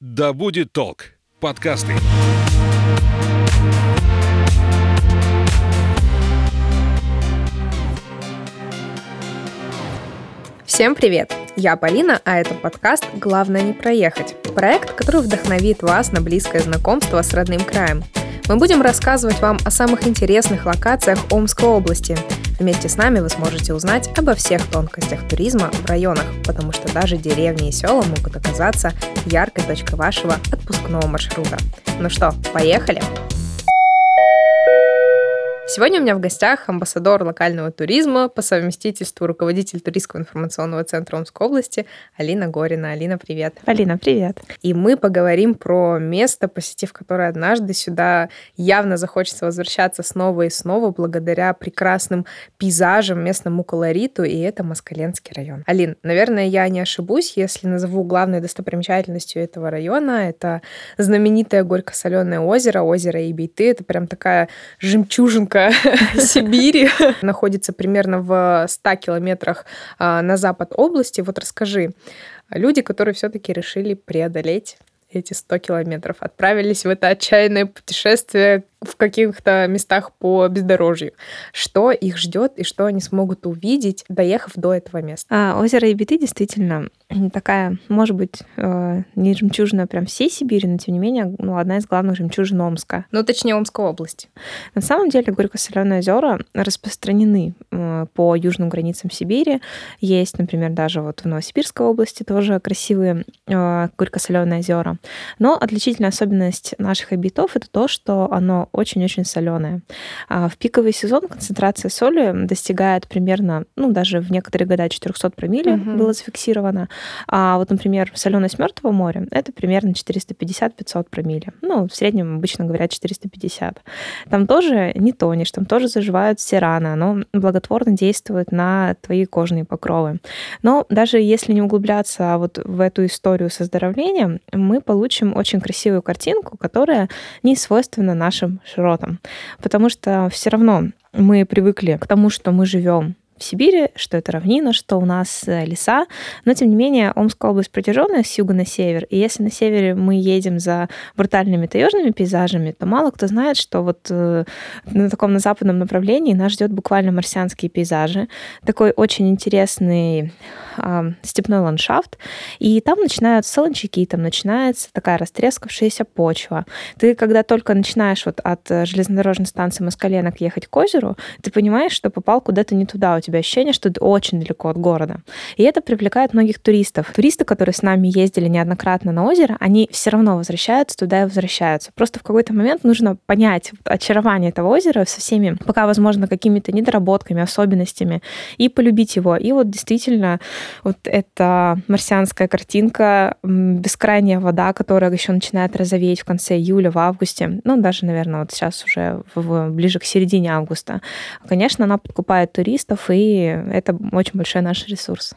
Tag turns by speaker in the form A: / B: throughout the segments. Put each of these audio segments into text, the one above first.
A: «Да будет толк» подкасты.
B: Всем привет! Я Полина, а это подкаст «Главное не проехать». Проект, который вдохновит вас на близкое знакомство с родным краем. Мы будем рассказывать вам о самых интересных локациях Омской области. Вместе с нами вы сможете узнать обо всех тонкостях туризма в районах, потому что даже деревни и села могут оказаться яркой точкой вашего отпускного маршрута. Ну что, поехали! Сегодня у меня в гостях амбассадор локального туризма, по совместительству руководитель туристского информационного центра Омской области Алина Горина. Алина, привет.
C: Алина, привет.
B: И мы поговорим про место, посетив которое однажды сюда явно захочется возвращаться снова и снова благодаря прекрасным пейзажам, местному колориту, и это Москаленский район. Алин, наверное, я не ошибусь, если назову главной достопримечательностью этого района. Это знаменитое горько-соленое озеро, озеро Ибейты. Это прям такая жемчужинка юга Сибири, находится примерно в 100 километрах а, на запад области. Вот расскажи, люди, которые все-таки решили преодолеть эти 100 километров, отправились в это отчаянное путешествие в каких-то местах по бездорожью. Что их ждет и что они смогут увидеть, доехав до этого места?
C: А, озеро Ибиты действительно такая, может быть, э, не жемчужина прям всей Сибири, но тем не менее, ну, одна из главных жемчужин Омска.
B: Ну, точнее, Омской области.
C: На самом деле, горько-соленые озера распространены э, по южным границам Сибири. Есть, например, даже вот в Новосибирской области тоже красивые э, горько-соленые озера. Но отличительная особенность наших обитов это то, что оно очень-очень соленое. А в пиковый сезон концентрация соли достигает примерно, ну, даже в некоторые года 400 промилле угу. было зафиксировано. А вот, например, соленость Мертвого моря это примерно 450-500 промилле. Ну, в среднем обычно говорят 450. Там тоже не тонешь, там тоже заживают все раны, оно благотворно действует на твои кожные покровы. Но даже если не углубляться вот в эту историю с оздоровлением, мы получим очень красивую картинку, которая не свойственна нашим широтам. Потому что все равно мы привыкли к тому, что мы живем в Сибири, что это равнина, что у нас э, леса, но тем не менее Омская область протяженная с юга на север, и если на севере мы едем за брутальными таежными пейзажами, то мало кто знает, что вот э, на таком на западном направлении нас ждет буквально марсианские пейзажи, такой очень интересный э, степной ландшафт, и там начинаются солончаки, там начинается такая растрескавшаяся почва. Ты, когда только начинаешь вот от э, железнодорожной станции Москаленок ехать к озеру, ты понимаешь, что попал куда-то не туда, у тебя ощущение, что ты очень далеко от города. И это привлекает многих туристов. Туристы, которые с нами ездили неоднократно на озеро, они все равно возвращаются туда и возвращаются. Просто в какой-то момент нужно понять очарование этого озера со всеми, пока, возможно, какими-то недоработками, особенностями, и полюбить его. И вот действительно вот эта марсианская картинка, бескрайняя вода, которая еще начинает розоветь в конце июля, в августе, ну, даже, наверное, вот сейчас уже в, ближе к середине августа. Конечно, она подкупает туристов, и и это очень большой наш ресурс.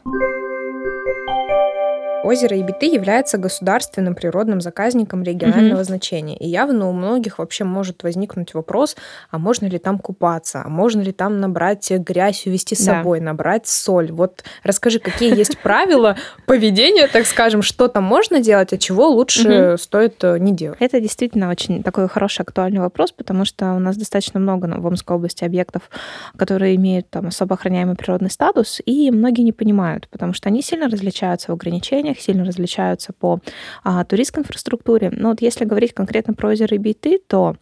B: Озеро Ибиты является государственным природным заказником регионального угу. значения. И явно у многих вообще может возникнуть вопрос, а можно ли там купаться, а можно ли там набрать грязь, увезти с да. собой, набрать соль. Вот расскажи, какие есть правила поведения, так скажем, что там можно делать, а чего лучше стоит э, не делать?
C: Это действительно очень такой хороший актуальный вопрос, потому что у нас достаточно много в Омской области объектов, которые имеют там особо охраняемый природный статус, и многие не понимают, потому что они сильно различаются в ограничениях, них сильно различаются по а, туристской инфраструктуре. Но вот если говорить конкретно про озеро Биты, то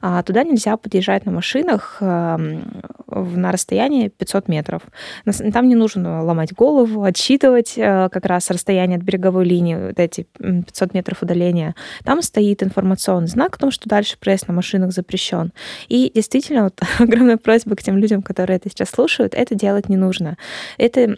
C: а, туда нельзя подъезжать на машинах а, на расстоянии 500 метров. Там не нужно ломать голову, отсчитывать а, как раз расстояние от береговой линии, вот эти 500 метров удаления. Там стоит информационный знак о том, что дальше проезд на машинах запрещен. И действительно, вот огромная просьба к тем людям, которые это сейчас слушают, это делать не нужно. Это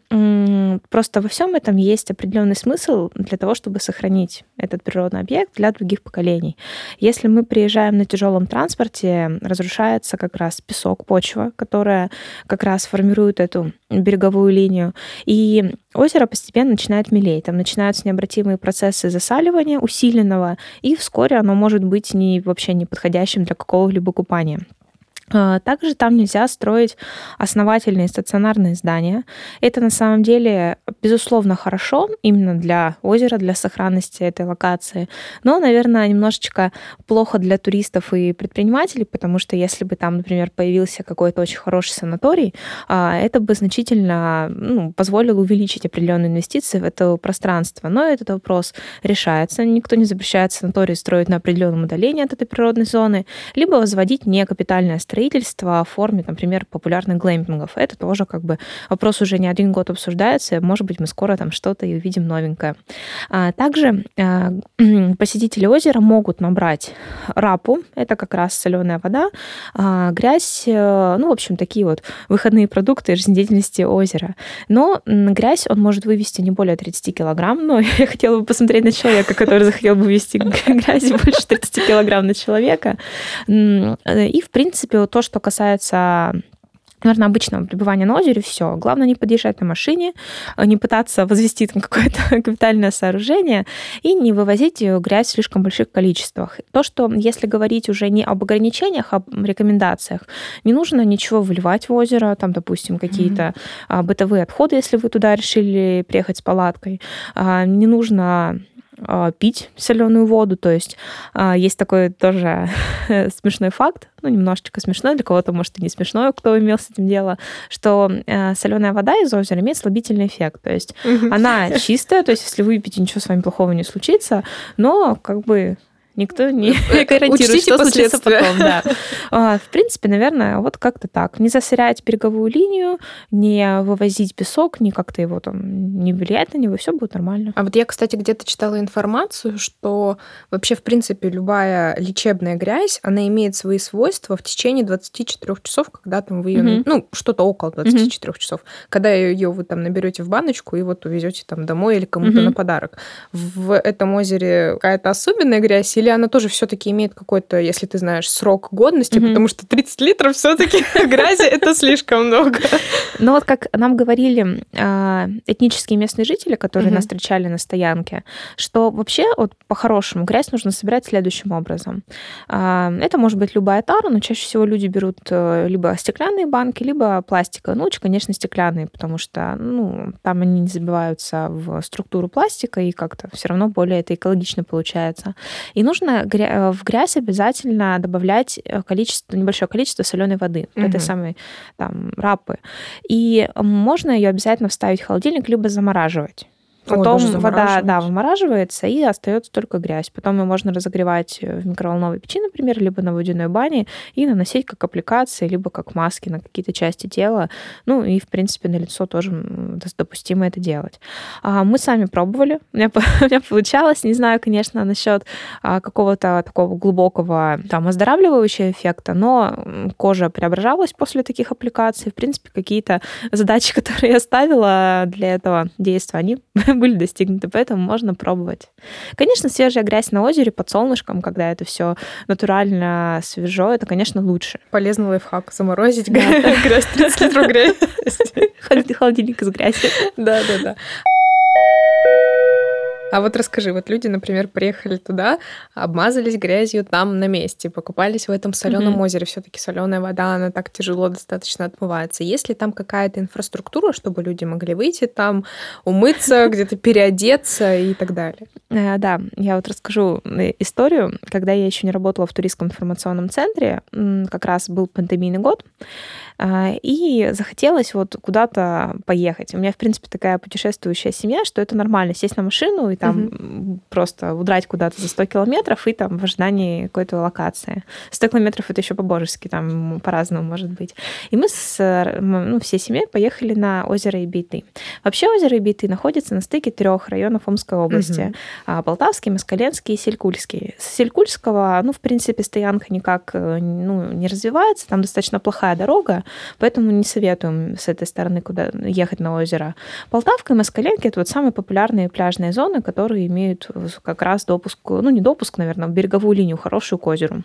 C: просто во всем этом есть определенный смысл, смысл для того, чтобы сохранить этот природный объект для других поколений. Если мы приезжаем на тяжелом транспорте, разрушается как раз песок, почва, которая как раз формирует эту береговую линию. И озеро постепенно начинает мелеть. Там начинаются необратимые процессы засаливания усиленного, и вскоре оно может быть не, вообще не подходящим для какого-либо купания. А, также там нельзя строить основательные стационарные здания. Это на самом деле, безусловно, хорошо именно для озера, для сохранности этой локации. Но, наверное, немножечко плохо для туристов и предпринимателей, потому что если бы там, например, появился какой-то очень хороший санаторий, а, это бы значительно ну, позволило увеличить определенные инвестиции в это пространство. Но этот вопрос решается. Никто не запрещает санаторий строить на определенном удалении от этой природной зоны, либо возводить некапитальное строительство строительства в форме, например, популярных глэмпингов. Это тоже как бы вопрос уже не один год обсуждается. Может быть, мы скоро там что-то и увидим новенькое. А также а, посетители озера могут набрать рапу, это как раз соленая вода, а, грязь, э, ну, в общем, такие вот выходные продукты жизнедеятельности озера. Но грязь он может вывести не более 30 килограмм, но я хотела бы посмотреть на человека, который захотел бы вывести грязь больше 30 килограмм на человека. И, в принципе, то, что касается наверное, обычного пребывания на озере, все. Главное не подъезжать на машине, не пытаться возвести там какое-то капитальное сооружение и не вывозить грязь в слишком больших количествах. То, что если говорить уже не об ограничениях, а об рекомендациях, не нужно ничего выливать в озеро, там, допустим, какие-то mm-hmm. бытовые отходы, если вы туда решили приехать с палаткой. А, не нужно пить соленую воду. То есть а, есть такой тоже смешной факт, ну, немножечко смешной, для кого-то, может, и не смешной, кто имел с этим дело, что э, соленая вода из озера имеет слабительный эффект. То есть она чистая, то есть если выпить, ничего с вами плохого не случится, но как бы Никто не э, гарантирует, что случится потом. Да. А, в принципе, наверное, вот как-то так. Не засорять береговую линию, не вывозить песок, не как-то его там не влиять на него, все будет нормально.
B: А вот я, кстати, где-то читала информацию, что вообще, в принципе, любая лечебная грязь, она имеет свои свойства в течение 24 часов, когда там вы ее, mm-hmm. ну, что-то около 24 mm-hmm. часов, когда ее вы там наберете в баночку и вот увезете там домой или кому-то mm-hmm. на подарок. В этом озере какая-то особенная грязь или или она тоже все-таки имеет какой-то, если ты знаешь, срок годности, mm-hmm. потому что 30 литров все-таки грязи это слишком много.
C: Ну вот как нам говорили а, этнические местные жители, которые нас встречали на стоянке, что вообще вот по-хорошему грязь нужно собирать следующим образом. А, это может быть любая тара, но чаще всего люди берут э, либо стеклянные банки, либо пластиковые. Ну, лучше, конечно, стеклянные, потому что ну, там они не забиваются в структуру пластика, и как-то все равно более это экологично получается. И нужно нужно э, в грязь обязательно добавлять э, количество, небольшое количество соленой воды, угу. этой самой там рапы. И можно ее обязательно вставить в холодильник, либо замораживать. Потом О, вода, да, вымораживается, и остается только грязь. Потом ее можно разогревать в микроволновой печи, например, либо на водяной бане, и наносить как аппликации, либо как маски на какие-то части тела. Ну, и, в принципе, на лицо тоже допустимо это делать. А мы сами пробовали, у меня, у меня получалось. Не знаю, конечно, насчет а, какого-то такого глубокого там оздоравливающего эффекта, но кожа преображалась после таких аппликаций. В принципе, какие-то задачи, которые я ставила для этого действия, они были достигнуты, поэтому можно пробовать. Конечно, свежая грязь на озере под солнышком, когда это все натурально свежо, это, конечно, лучше.
B: Полезный лайфхак. Заморозить грязь, 30 литров грязи.
C: Холодильник из грязи.
B: Да, да, да. А вот расскажи, вот люди, например, приехали туда, обмазались грязью там на месте, покупались в этом соленом mm-hmm. озере. Все-таки соленая вода, она так тяжело достаточно отмывается. Есть ли там какая-то инфраструктура, чтобы люди могли выйти там, умыться, где-то переодеться и так далее?
C: Э, да, я вот расскажу э, историю. Когда я еще не работала в туристском информационном центре, как раз был пандемийный год, и захотелось вот куда-то поехать. У меня, в принципе, такая путешествующая семья, что это нормально сесть на машину и там угу. просто удрать куда-то за 100 километров и там в ожидании какой-то локации. 100 километров это еще по-божески, там по-разному может быть. И мы с ну, всей семьей поехали на озеро Ибиты. Вообще озеро Ибиты находится на стыке трех районов Омской области. Угу. Полтавский, Москаленский и Селькульский. С Селькульского, ну, в принципе, стоянка никак э, ну, не развивается, там достаточно плохая дорога, поэтому не советуем с этой стороны куда ехать на озеро. Полтавка и Москаленки — это вот самые популярные пляжные зоны, которые имеют как раз допуск, ну не допуск, наверное, береговую линию хорошую к озеру.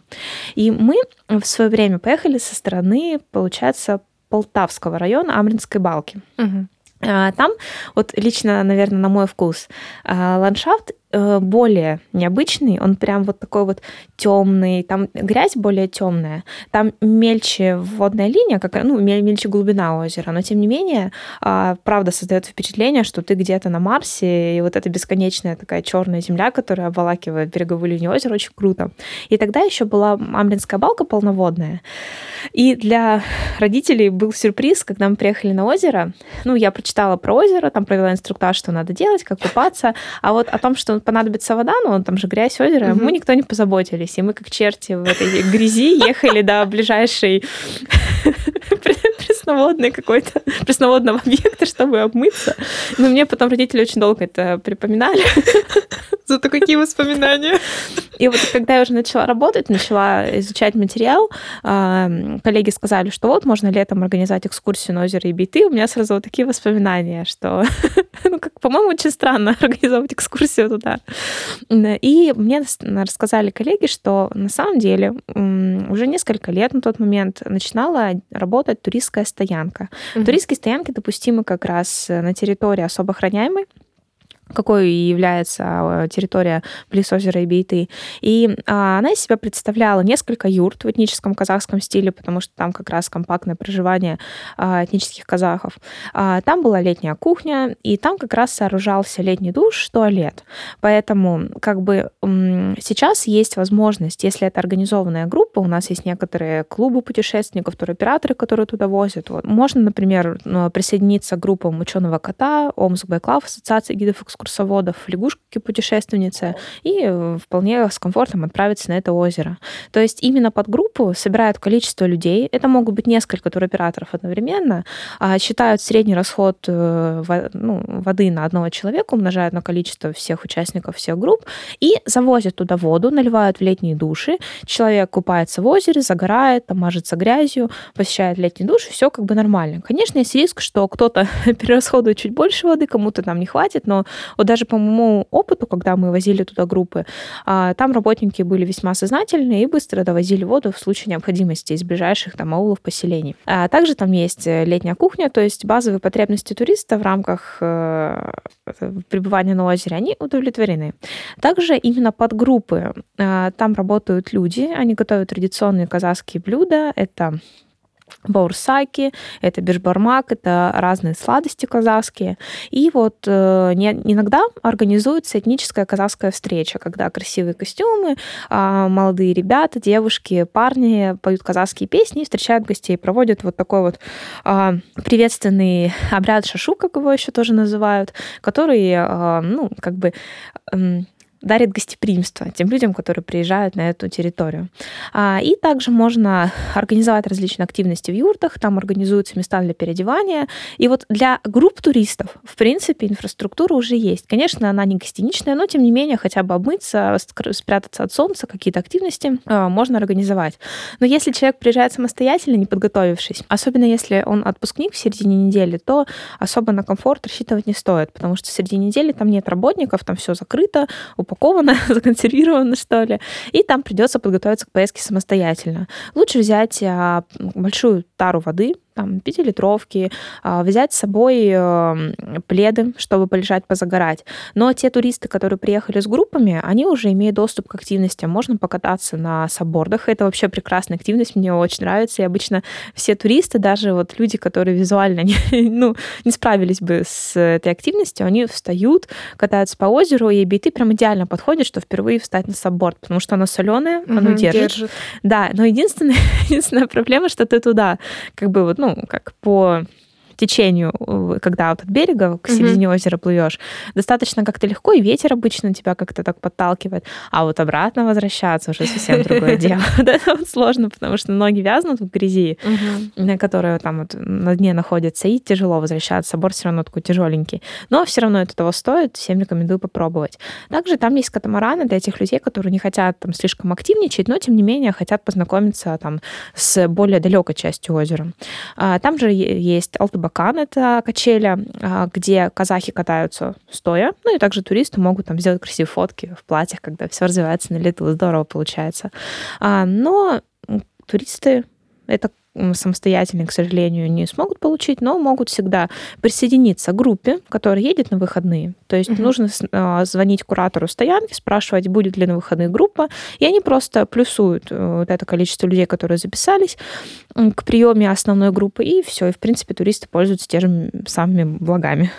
C: И мы в свое время поехали со стороны, получается, Полтавского района Амринской балки. Угу. Там, вот лично, наверное, на мой вкус, а, ландшафт более необычный, он прям вот такой вот темный, там грязь более темная, там мельче водная линия, как, ну, мельче глубина озера, но тем не менее, а, правда, создается впечатление, что ты где-то на Марсе, и вот эта бесконечная такая черная земля, которая обволакивает береговую линию озера, очень круто. И тогда еще была Амлинская балка полноводная, и для родителей был сюрприз, когда мы приехали на озеро, ну, я прочитала про озеро, там провела инструктаж, что надо делать, как купаться, а вот о том, что понадобится вода, ну, там же грязь озера, угу. мы никто не позаботились, и мы как черти в этой грязи ехали до ближайшей пресноводный какой-то, пресноводного объекта, чтобы обмыться. Но мне потом родители очень долго это припоминали.
B: Зато какие воспоминания.
C: И вот когда я уже начала работать, начала изучать материал, а, коллеги сказали, что вот можно летом организовать экскурсию на озеро Ибиты. У меня сразу вот такие воспоминания, что, ну, как, по-моему, очень странно организовать экскурсию туда. И мне рассказали коллеги, что на самом деле уже несколько лет на тот момент начинала работать туристская стоянка. Угу. Туристские стоянки допустимы как раз на территории особо охраняемой, какой является а, территория близ озера Ибейты. И а, она из себя представляла несколько юрт в этническом казахском стиле, потому что там как раз компактное проживание а, этнических казахов. Там была летняя кухня, и там как раз сооружался летний душ, туалет. Поэтому как бы сейчас есть возможность, если это организованная группа, у нас есть некоторые клубы путешественников, туроператоры, которые туда возят. Вот. Можно, например, присоединиться к группам ученого кота, Омск Байклав, Ассоциации гидов экскурсий, экскурсоводов, лягушки-путешественницы, и э, вполне с комфортом отправиться на это озеро. То есть именно под группу собирают количество людей, это могут быть несколько туроператоров одновременно, а считают средний расход э, ну, воды на одного человека, умножают на количество всех участников всех групп и завозят туда воду, наливают в летние души, человек купается в озере, загорает, там мажется грязью, посещает летний душ, и все как бы нормально. Конечно, есть риск, что кто-то перерасходует чуть больше воды, кому-то там не хватит, но вот даже по моему опыту, когда мы возили туда группы, а, там работники были весьма сознательные и быстро довозили воду в случае необходимости из ближайших там аулов поселений. А также там есть э, летняя кухня, то есть базовые потребности туриста в рамках э, пребывания на озере, они удовлетворены. Также именно под группы там работают люди, они готовят традиционные казахские блюда. Это баурсаки, это бешбармак, это разные сладости казахские. И вот э, не, иногда организуется этническая казахская встреча, когда красивые костюмы, э, молодые ребята, девушки, парни поют казахские песни, встречают гостей, проводят вот такой вот э, приветственный обряд шашу, как его еще тоже называют, который, э, ну, как бы э, дарит гостеприимство тем людям, которые приезжают на эту территорию. А, и также можно организовать различные активности в юртах, там организуются места для переодевания. И вот для групп туристов, в принципе, инфраструктура уже есть. Конечно, она не гостиничная, но тем не менее хотя бы обмыться, спрятаться от солнца, какие-то активности а, можно организовать. Но если человек приезжает самостоятельно, не подготовившись, особенно если он отпускник в середине недели, то особо на комфорт рассчитывать не стоит, потому что в середине недели там нет работников, там все закрыто, упаковано, законсервировано, что ли, и там придется подготовиться к поездке самостоятельно. Лучше взять а, большую тару воды, там, пятилитровки, а, взять с собой эм, пледы, чтобы полежать, позагорать. Но те туристы, которые приехали с группами, они уже имеют доступ к активностям. Можно покататься на саббордах. Это вообще прекрасная активность, мне очень нравится. И обычно все туристы, даже вот люди, которые визуально не, ну, не справились бы с этой активностью, они встают, катаются по озеру, и биты прям идеально подходит, что впервые встать на сабборд, потому что оно соленое, оно угу, держит. держит. Да, но единственная, единственная проблема, что ты туда как бы вот ну, как по течению, когда вот от берега к середине mm-hmm. озера плывешь, достаточно как-то легко, и ветер обычно тебя как-то так подталкивает, а вот обратно возвращаться уже совсем другое дело. Это вот сложно, потому что ноги вязнут в грязи, которая там вот на дне находится, и тяжело возвращаться. Борт все равно такой тяжеленький. Но все равно это того стоит, всем рекомендую попробовать. Также там есть катамараны для тех людей, которые не хотят там слишком активничать, но тем не менее хотят познакомиться там с более далекой частью озера. А, там же есть Алтыбак Абакан, это качеля, а, где казахи катаются стоя, ну и также туристы могут там сделать красивые фотки в платьях, когда все развивается на лету, здорово получается. А, но туристы это самостоятельно, к сожалению, не смогут получить, но могут всегда присоединиться к группе, которая едет на выходные. То есть угу. нужно а, звонить куратору стоянки, спрашивать, будет ли на выходные группа, и они просто плюсуют э, вот это количество людей, которые записались к приеме основной группы, и все, и в принципе туристы пользуются теми же самыми благами.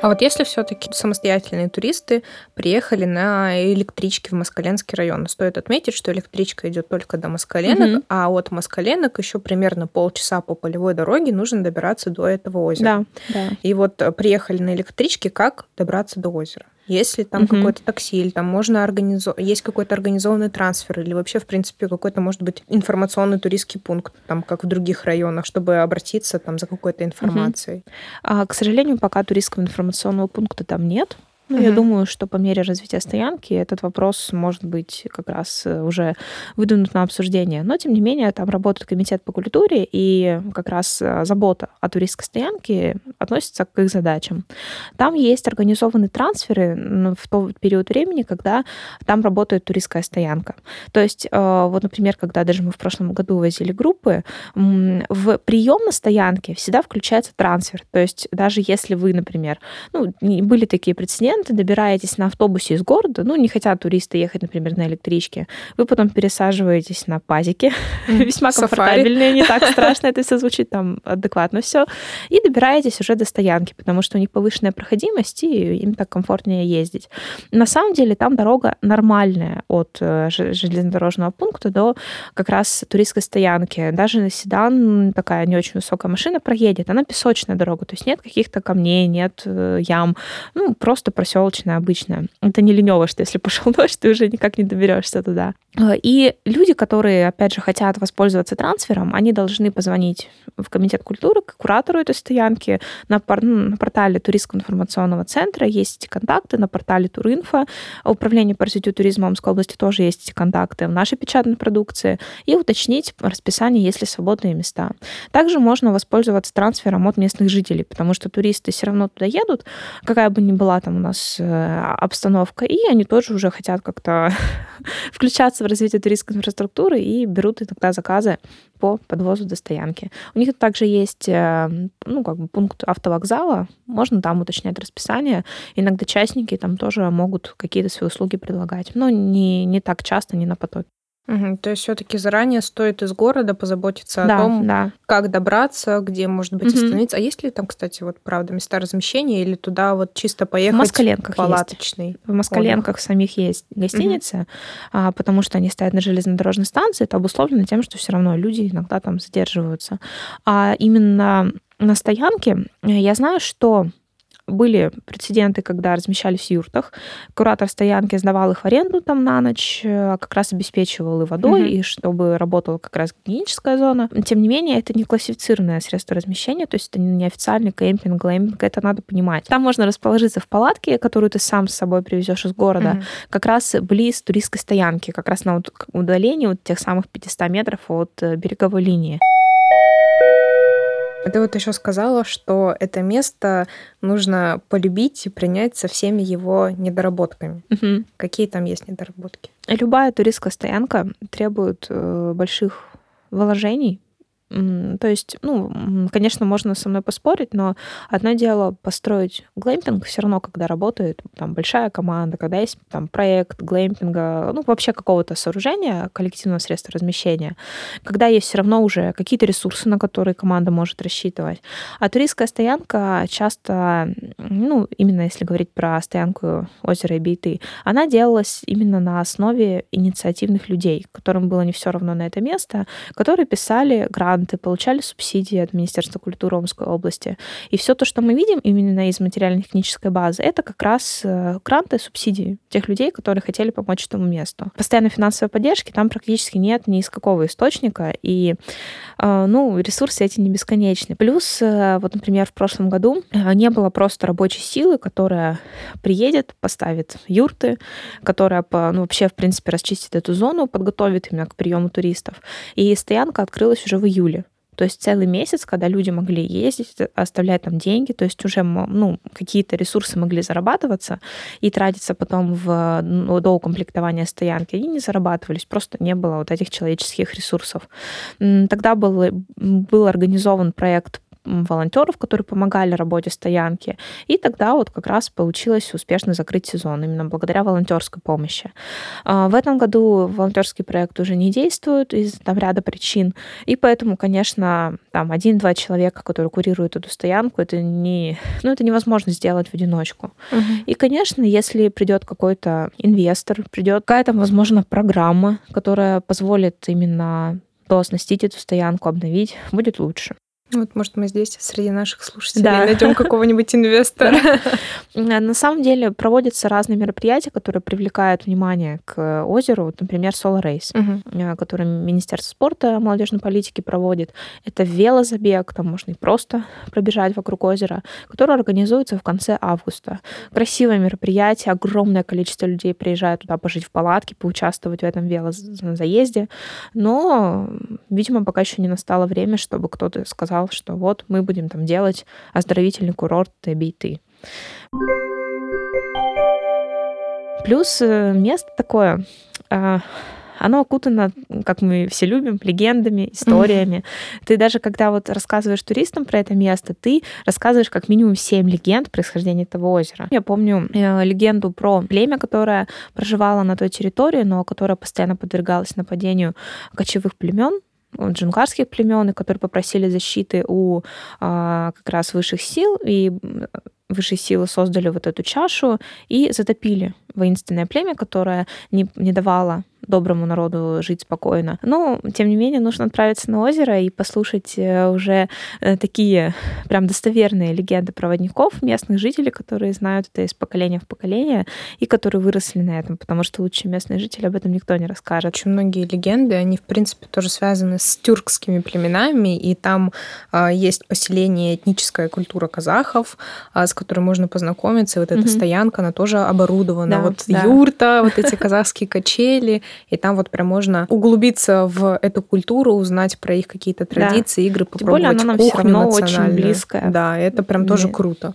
B: А вот если все-таки самостоятельные туристы приехали на электричке в Москаленский район, стоит отметить, что электричка идет только до Москаленок, угу. а от Москаленок еще примерно полчаса по полевой дороге нужно добираться до этого озера.
C: Да, да.
B: И вот приехали на электричке, как добраться до озера? Есть ли там угу. какой-то такси, или там можно организовать, есть какой-то организованный трансфер, или вообще, в принципе, какой-то, может быть, информационный туристский пункт, там, как в других районах, чтобы обратиться там за какой-то информацией? Угу.
C: А, к сожалению, пока туристского информационного пункта там нет. Ну, угу. я думаю, что по мере развития стоянки этот вопрос может быть как раз э, уже выдвинут на обсуждение. Но, тем не менее, там работает комитет по культуре, и как раз э, забота о туристской стоянке относится к их задачам. Там есть организованные трансферы в тот период времени, когда там работает туристская стоянка. То есть, э, вот, например, когда даже мы в прошлом году возили группы, в прием на стоянке всегда включается трансфер. То есть, даже если вы, например, ну, были такие прецеденты, клиенты, добираетесь на автобусе из города, ну, не хотят туристы ехать, например, на электричке, вы потом пересаживаетесь на пазике, весьма комфортабельные, не так страшно это все звучит, там адекватно все, и добираетесь уже до стоянки, потому что у них повышенная проходимость, и им так комфортнее ездить. На самом деле там дорога нормальная от э, железнодорожного пункта до как раз туристской стоянки. Даже на седан такая не очень высокая машина проедет, она песочная дорога, то есть нет каких-то камней, нет э, ям, ну, просто проселочная обычная. Это не ленево, что если пошел дождь, ты уже никак не доберешься туда. Э, и люди, которые, опять же, хотят воспользоваться трансфером, они должны позвонить в Комитет культуры, к куратору этой стоянки. На, ну, на портале Туристского информационного центра есть эти контакты, на портале Туринфо. Управление по развитию туризма Омской области тоже есть эти контакты в нашей печатной продукции. И уточнить расписание, есть ли свободные места. Также можно воспользоваться трансфером от местных жителей, потому что туристы все равно туда едут, какая бы ни была там у нас э, обстановка, и они тоже уже хотят как-то включаться в развитие туристской инфраструктуры и берут иногда заказы по подвозу до стоянки. У них также есть э, ну, как бы пункт автовокзала, можно там уточнять расписание. Иногда частники там тоже могут какие-то свои услуги предлагать, но не, не так часто, не на потоке.
B: Угу, то есть все-таки заранее стоит из города позаботиться да, о том, да. как добраться, где может быть угу. остановиться. А есть ли там, кстати, вот правда места размещения или туда вот чисто поехать? В
C: Москаленках
B: палаточный.
C: Есть. В Москаленках отдых. самих есть гостиницы, угу. потому что они стоят на железнодорожной станции. Это обусловлено тем, что все равно люди иногда там задерживаются. А именно на стоянке я знаю, что были прецеденты, когда размещались в юртах. Куратор стоянки сдавал их в аренду там на ночь, э, как раз обеспечивал и водой, mm-hmm. и чтобы работала как раз гигиеническая зона. Тем не менее, это не классифицированное средство размещения, то есть это не официальный кемпинг, глэмпинг, это надо понимать. Там можно расположиться в палатке, которую ты сам с собой привезешь из города, mm-hmm. как раз близ туристской стоянки, как раз на удалении вот тех самых 500 метров от э, береговой линии.
B: Ты вот еще сказала, что это место нужно полюбить и принять со всеми его недоработками. Угу. Какие там есть недоработки?
C: Любая туристская стоянка требует э, больших вложений, то есть, ну, конечно, можно со мной поспорить, но одно дело построить глэмпинг все равно, когда работает там большая команда, когда есть там проект глэмпинга, ну, вообще какого-то сооружения, коллективного средства размещения, когда есть все равно уже какие-то ресурсы, на которые команда может рассчитывать. А туристская стоянка часто, ну, именно если говорить про стоянку озера и Бейты, она делалась именно на основе инициативных людей, которым было не все равно на это место, которые писали гранты гранты, получали субсидии от Министерства культуры Омской области. И все то, что мы видим именно из материально-технической базы, это как раз э, гранты, субсидии тех людей, которые хотели помочь этому месту. Постоянной финансовой поддержки там практически нет ни из какого источника, и э, ну, ресурсы эти не бесконечны. Плюс, э, вот, например, в прошлом году не было просто рабочей силы, которая приедет, поставит юрты, которая ну, вообще, в принципе, расчистит эту зону, подготовит именно к приему туристов. И стоянка открылась уже в июле. То есть целый месяц, когда люди могли ездить, оставлять там деньги, то есть уже ну, какие-то ресурсы могли зарабатываться и тратиться потом в ну, до укомплектования стоянки, они не зарабатывались, просто не было вот этих человеческих ресурсов. Тогда был, был организован проект волонтеров, которые помогали работе стоянки. И тогда вот как раз получилось успешно закрыть сезон именно благодаря волонтерской помощи. А, в этом году волонтерский проект уже не действует из там ряда причин. И поэтому, конечно, там один-два человека, которые курируют эту стоянку, это не, ну, это невозможно сделать в одиночку. Угу. И, конечно, если придет какой-то инвестор, придет какая-то, возможно, программа, которая позволит именно дооснастить эту стоянку, обновить, будет лучше.
B: Вот, может, мы здесь среди наших слушателей да. найдем какого-нибудь инвестора.
C: На самом деле проводятся разные мероприятия, которые привлекают внимание к озеру. Например, Solar Race, угу. который Министерство спорта молодежной политики проводит. Это велозабег, там можно и просто пробежать вокруг озера, который организуется в конце августа. Красивое мероприятие, огромное количество людей приезжает туда пожить в палатке, поучаствовать в этом велозаезде. Но, видимо, пока еще не настало время, чтобы кто-то сказал, сказал, что вот мы будем там делать оздоровительный курорт Бейты. Плюс э, место такое, а, оно окутано, как мы все любим, легендами, историями. Mm-hmm. Ты даже когда вот рассказываешь туристам про это место, ты рассказываешь как минимум семь легенд происхождения этого озера. Я помню э, легенду про племя, которое проживало на той территории, но которое постоянно подвергалось нападению кочевых племен джунгарских племен, которые попросили защиты у а, как раз высших сил, и высшие силы создали вот эту чашу и затопили воинственное племя, которое не, не давало доброму народу жить спокойно. Но, тем не менее, нужно отправиться на озеро и послушать э, уже э, такие прям достоверные легенды проводников, местных жителей, которые знают это из поколения в поколение и которые выросли на этом, потому что лучше местные жители об этом никто не расскажет.
B: Очень многие легенды, они, в принципе, тоже связаны с тюркскими племенами, и там а, есть поселение, этническая культура казахов, а, с которой можно познакомиться. И вот эта mm-hmm. стоянка, она тоже оборудована. Да, вот да. юрта, вот эти казахские качели, и там вот прям можно углубиться в эту культуру, узнать про их какие-то традиции, да. игры, попробовать Тем более, она нам кухню все равно очень
C: близкая.
B: Да, это прям Нет. тоже круто.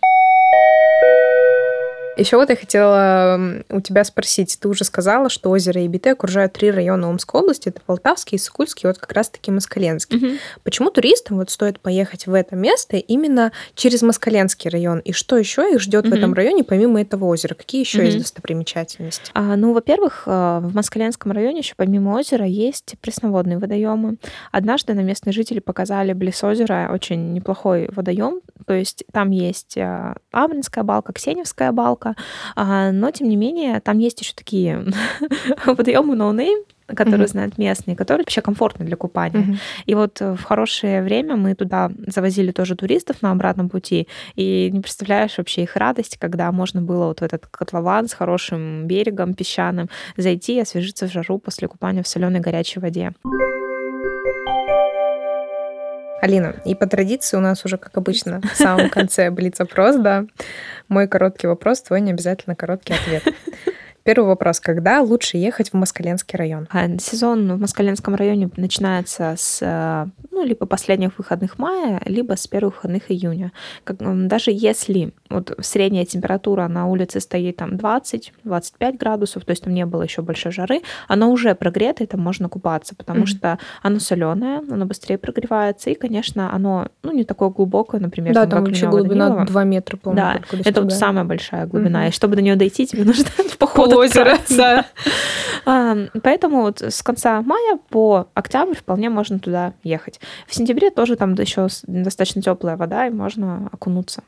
B: Еще вот я хотела у тебя спросить. Ты уже сказала, что озеро Ибите окружают три района Омской области. Это Полтавский, Сокульский, вот как раз-таки Москаленский. Угу. Почему туристам вот стоит поехать в это место именно через Москаленский район? И что еще их ждет угу. в этом районе, помимо этого озера? Какие еще угу. есть достопримечательности?
C: А, ну, во-первых, э, в Москаленском районе еще помимо озера есть пресноводные водоемы. Однажды на местные жители показали близ озера очень неплохой водоем. То есть там есть э, Абринская балка, Ксеневская балка, жалко. А, но, тем не менее, там есть еще такие водоемы name, которые mm-hmm. знают местные, которые вообще комфортны для купания. Mm-hmm. И вот э, в хорошее время мы туда завозили тоже туристов на обратном пути, и не представляешь вообще их радость, когда можно было вот в этот котлован с хорошим берегом песчаным зайти и освежиться в жару после купания в соленой горячей воде.
B: Алина, и по традиции у нас уже, как обычно, в самом конце блиц-опрос, да. Мой короткий вопрос, твой не обязательно короткий ответ. Первый вопрос. Когда лучше ехать в Москаленский район?
C: А, сезон в Москаленском районе начинается с э, ну, либо последних выходных мая, либо с первых выходных июня. Как, даже если вот средняя температура на улице стоит там 20-25 градусов, то есть там не было еще большой жары, оно уже прогрето, и там можно купаться, потому mm-hmm. что оно соленое, оно быстрее прогревается, и, конечно, оно ну, не такое глубокое, например,
B: да, там, там вообще глубина Данилова. 2 метра,
C: по-моему. Да, это вот самая большая глубина, mm-hmm. и чтобы до нее дойти, тебе нужно поход озера. Да. Поэтому вот с конца мая по октябрь вполне можно туда ехать. В сентябре тоже там еще достаточно теплая вода, и можно окунуться.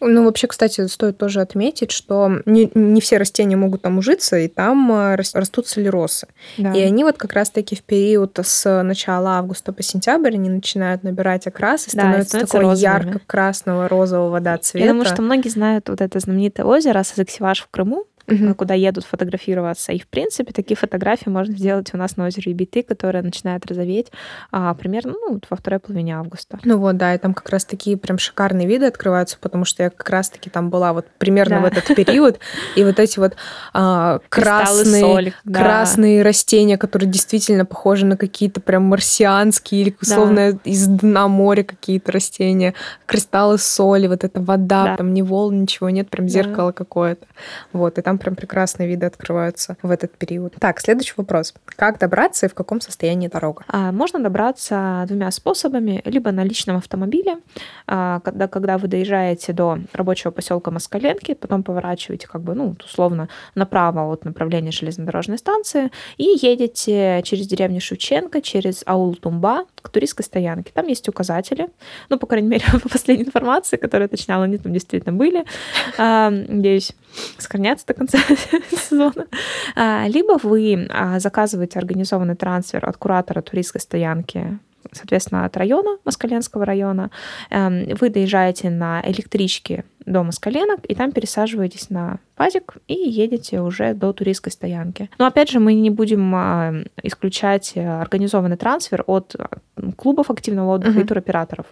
B: Ну, вообще, кстати, стоит тоже отметить, что не, не все растения могут там ужиться, и там э, растут солеросы. Да. И они вот как раз-таки в период с начала августа по сентябрь они начинают набирать окрас и становятся, да, такого ярко-красного розового да, цвета.
C: Я думаю, что многие знают вот это знаменитое озеро Сазексиваш в Крыму, угу. куда едут фотографироваться. И, в принципе, такие фотографии можно сделать у нас на озере Ибиты, которое начинает розоветь а, примерно ну, во второй половине августа.
B: Ну вот, да, и там как раз такие прям шикарные виды открываются, потому что я как раз-таки там была вот примерно да. в этот период, и вот эти вот а, красные, соли, да. красные растения, которые действительно похожи на какие-то прям марсианские или условно да. из дна моря какие-то растения, кристаллы соли, вот эта вода, да. там ни волн, ничего нет, прям зеркало какое-то. Вот, и там прям прекрасные виды открываются в этот период. Так, следующий вопрос. Как добраться и в каком состоянии дорога?
C: А, можно добраться двумя способами. Либо на личном автомобиле, а, когда, когда вы доезжаете до рабочего поселка Москаленки, потом поворачиваете как бы, ну, условно, направо от направления железнодорожной станции и едете через деревню Шевченко, через аул Тумба к туристской стоянке. Там есть указатели. Ну, по крайней мере, по последней информации, которая уточняла, они там действительно были. А, надеюсь, сохранятся до конца сезона. А, либо вы а, заказываете организованный трансфер от куратора туристской стоянки соответственно, от района, Москаленского района. Эм, вы доезжаете на электричке до Москаленок, и там пересаживаетесь на пазик и едете уже до туристской стоянки. Но опять же, мы не будем а, исключать э, организованный трансфер от клубов активного отдыха uh-huh. и туроператоров.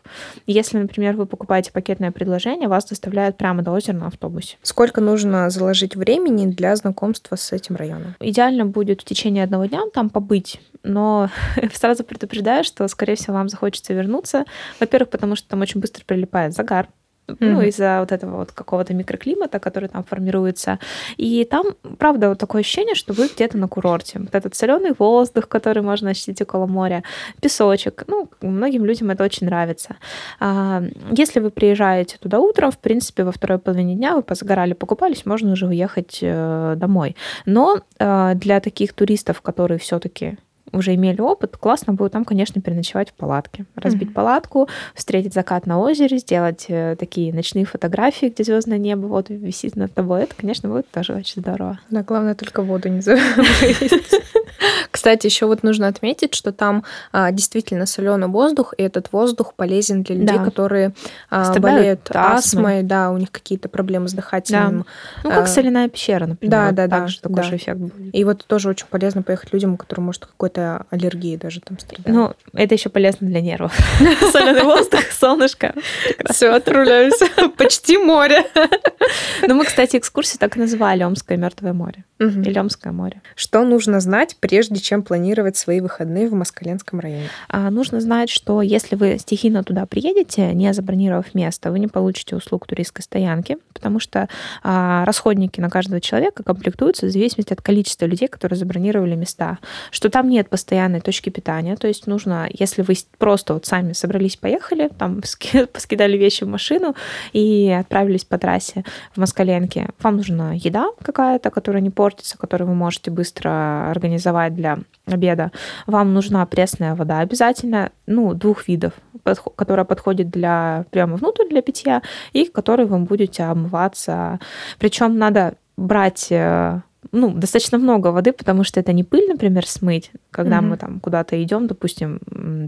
C: Если, например, вы покупаете пакетное предложение, вас доставляют прямо до озера на автобусе.
B: Сколько нужно заложить времени для знакомства с этим районом?
C: Идеально будет в течение одного дня там побыть, но сразу предупреждаю, что, скорее всего, вам захочется вернуться. Во-первых, потому что там очень быстро прилипает загар, mm-hmm. ну, из-за вот этого вот какого-то микроклимата, который там формируется. И там, правда, вот такое ощущение, что вы где-то на курорте. Вот этот соленый воздух, который можно ощутить около моря, песочек. Ну, многим людям это очень нравится. А, если вы приезжаете туда утром, в принципе, во второй половине дня вы позагорали, покупались, можно уже уехать э, домой. Но э, для таких туристов, которые все-таки уже имели опыт, классно будет там, конечно, переночевать в палатке. Разбить mm-hmm. палатку, встретить закат на озере, сделать э, такие ночные фотографии, где звездное небо вот висит над тобой. Это, конечно, будет тоже очень здорово.
B: Да, главное только воду не забыть. Кстати, еще вот нужно отметить, что там а, действительно соленый воздух, и этот воздух полезен для людей, да. которые а, болеют астмой, да, у них какие-то проблемы с дыхательным.
C: Да. Ну, как а, соляная пещера, например. Да, вот да, да. Также такой да. же эффект будет.
B: И вот тоже очень полезно поехать людям, у которых, может, какой-то аллергии даже там страдают.
C: Ну, это еще полезно для нервов. Соленый воздух, солнышко.
B: Все, отправляемся. Почти море.
C: Ну, мы, кстати, экскурсию так и называли Омское мертвое море. Или Омское море.
B: Что нужно знать, прежде чем планировать свои выходные в Москаленском районе?
C: А, нужно знать, что если вы стихийно туда приедете, не забронировав место, вы не получите услуг туристской стоянки, потому что а, расходники на каждого человека комплектуются в зависимости от количества людей, которые забронировали места. Что там нет постоянной точки питания, то есть нужно, если вы просто вот сами собрались, поехали, там поскидали вещи в машину и отправились по трассе в Москаленке, вам нужна еда какая-то, которая не портится, которую вы можете быстро организовать для обеда, вам нужна пресная вода обязательно, ну, двух видов, которая подходит для прямо внутрь для питья и которой вы будете омываться. Причем надо брать э, ну, достаточно много воды, потому что это не пыль, например, смыть, когда mm-hmm. мы там куда-то идем, допустим,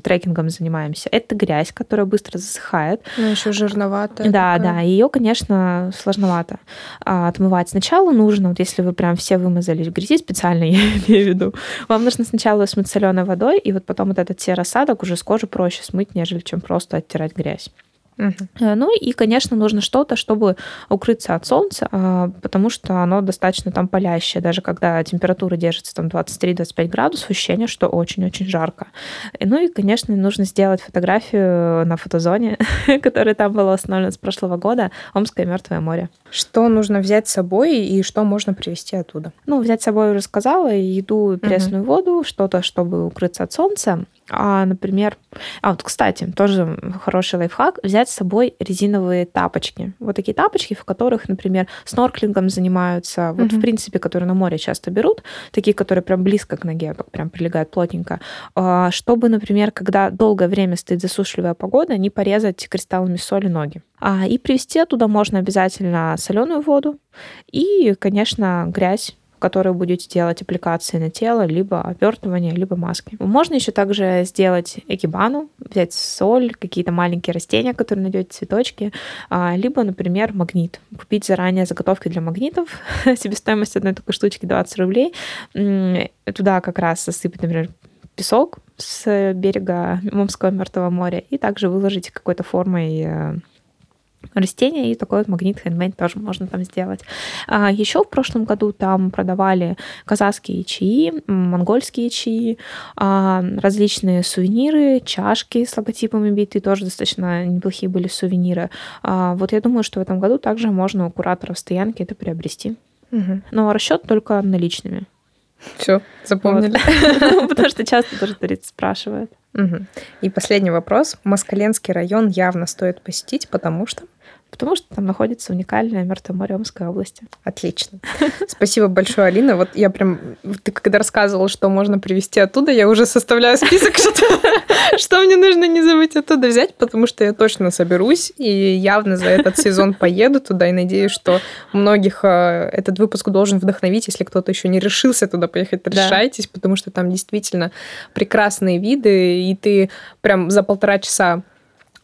C: трекингом занимаемся. Это грязь, которая быстро засыхает.
B: Ну, еще жирноватая.
C: Да, такая. да, ее, конечно, сложновато а, отмывать. Сначала нужно, вот если вы прям все вымазались в грязи, специально я имею в виду, вам нужно сначала смыть соленой водой, и вот потом вот этот серосадок уже с кожи проще смыть, нежели чем просто оттирать грязь. Угу. Ну и, конечно, нужно что-то, чтобы укрыться от солнца, а, потому что оно достаточно там палящее. Даже когда температура держится там 23-25 градусов, ощущение, что очень-очень жарко. Ну и, конечно, нужно сделать фотографию на фотозоне, которая там была установлена с прошлого года, Омское мертвое море.
B: Что нужно взять с собой и что можно привезти оттуда?
C: Ну, взять с собой уже сказала, еду, пресную угу. воду, что-то, чтобы укрыться от солнца. А, например, а вот, кстати, тоже хороший лайфхак, взять с собой резиновые тапочки. Вот такие тапочки, в которых, например, снорклингом занимаются, вот, mm-hmm. в принципе, которые на море часто берут, такие, которые прям близко к ноге, прям прилегают плотненько, а, чтобы, например, когда долгое время стоит засушливая погода, не порезать кристаллами соли ноги. А, и привезти туда можно обязательно соленую воду и, конечно, грязь которые будете делать аппликации на тело, либо обертывание, либо маски. Можно еще также сделать экибану, взять соль, какие-то маленькие растения, которые найдете, цветочки, а, либо, например, магнит. Купить заранее заготовки для магнитов, себестоимость одной такой штучки 20 рублей. Туда как раз засыпать, например, песок с берега Мумского Мертвого моря и также выложить какой-то формой э, растения, и такой вот магнит хендмейд тоже можно там сделать. А еще в прошлом году там продавали казахские чаи, монгольские чаи, а, различные сувениры, чашки с логотипами биты, тоже достаточно неплохие были сувениры. А, вот я думаю, что в этом году также можно у кураторов стоянки это приобрести. Угу. Но расчет только наличными.
B: Все, запомнили.
C: Потому что часто тоже туристы спрашивают.
B: И последний вопрос. Москаленский район явно стоит посетить, потому что
C: потому что там находится уникальное мертвое Омской области.
B: Отлично. Спасибо большое, Алина. Вот я прям... Ты когда рассказывала, что можно привезти оттуда, я уже составляю список, что, мне нужно не забыть оттуда взять, потому что я точно соберусь и явно за этот сезон поеду туда и надеюсь, что многих э, этот выпуск должен вдохновить, если кто-то еще не решился туда поехать, решайтесь, потому что там действительно прекрасные виды, и ты прям за полтора часа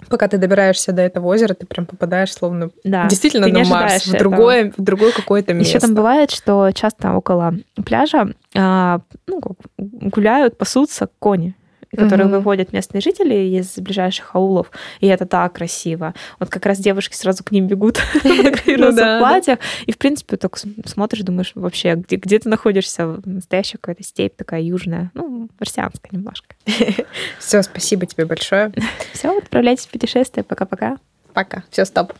B: пока ты добираешься до этого озера, ты прям попадаешь словно да, действительно на Марс, в другое, в другое какое-то место.
C: Еще там бывает, что часто около пляжа а, ну, гуляют, пасутся кони которые mm-hmm. выводят местные жители из ближайших аулов, и это так красиво. Вот как раз девушки сразу к ним бегут ну в платьях, и, в принципе, только смотришь, думаешь, вообще, где, ты находишься? Настоящая какая-то степь такая южная, ну, марсианская немножко.
B: Все, спасибо тебе большое.
C: Все, отправляйтесь в путешествие. Пока-пока.
B: Пока. Все, стоп.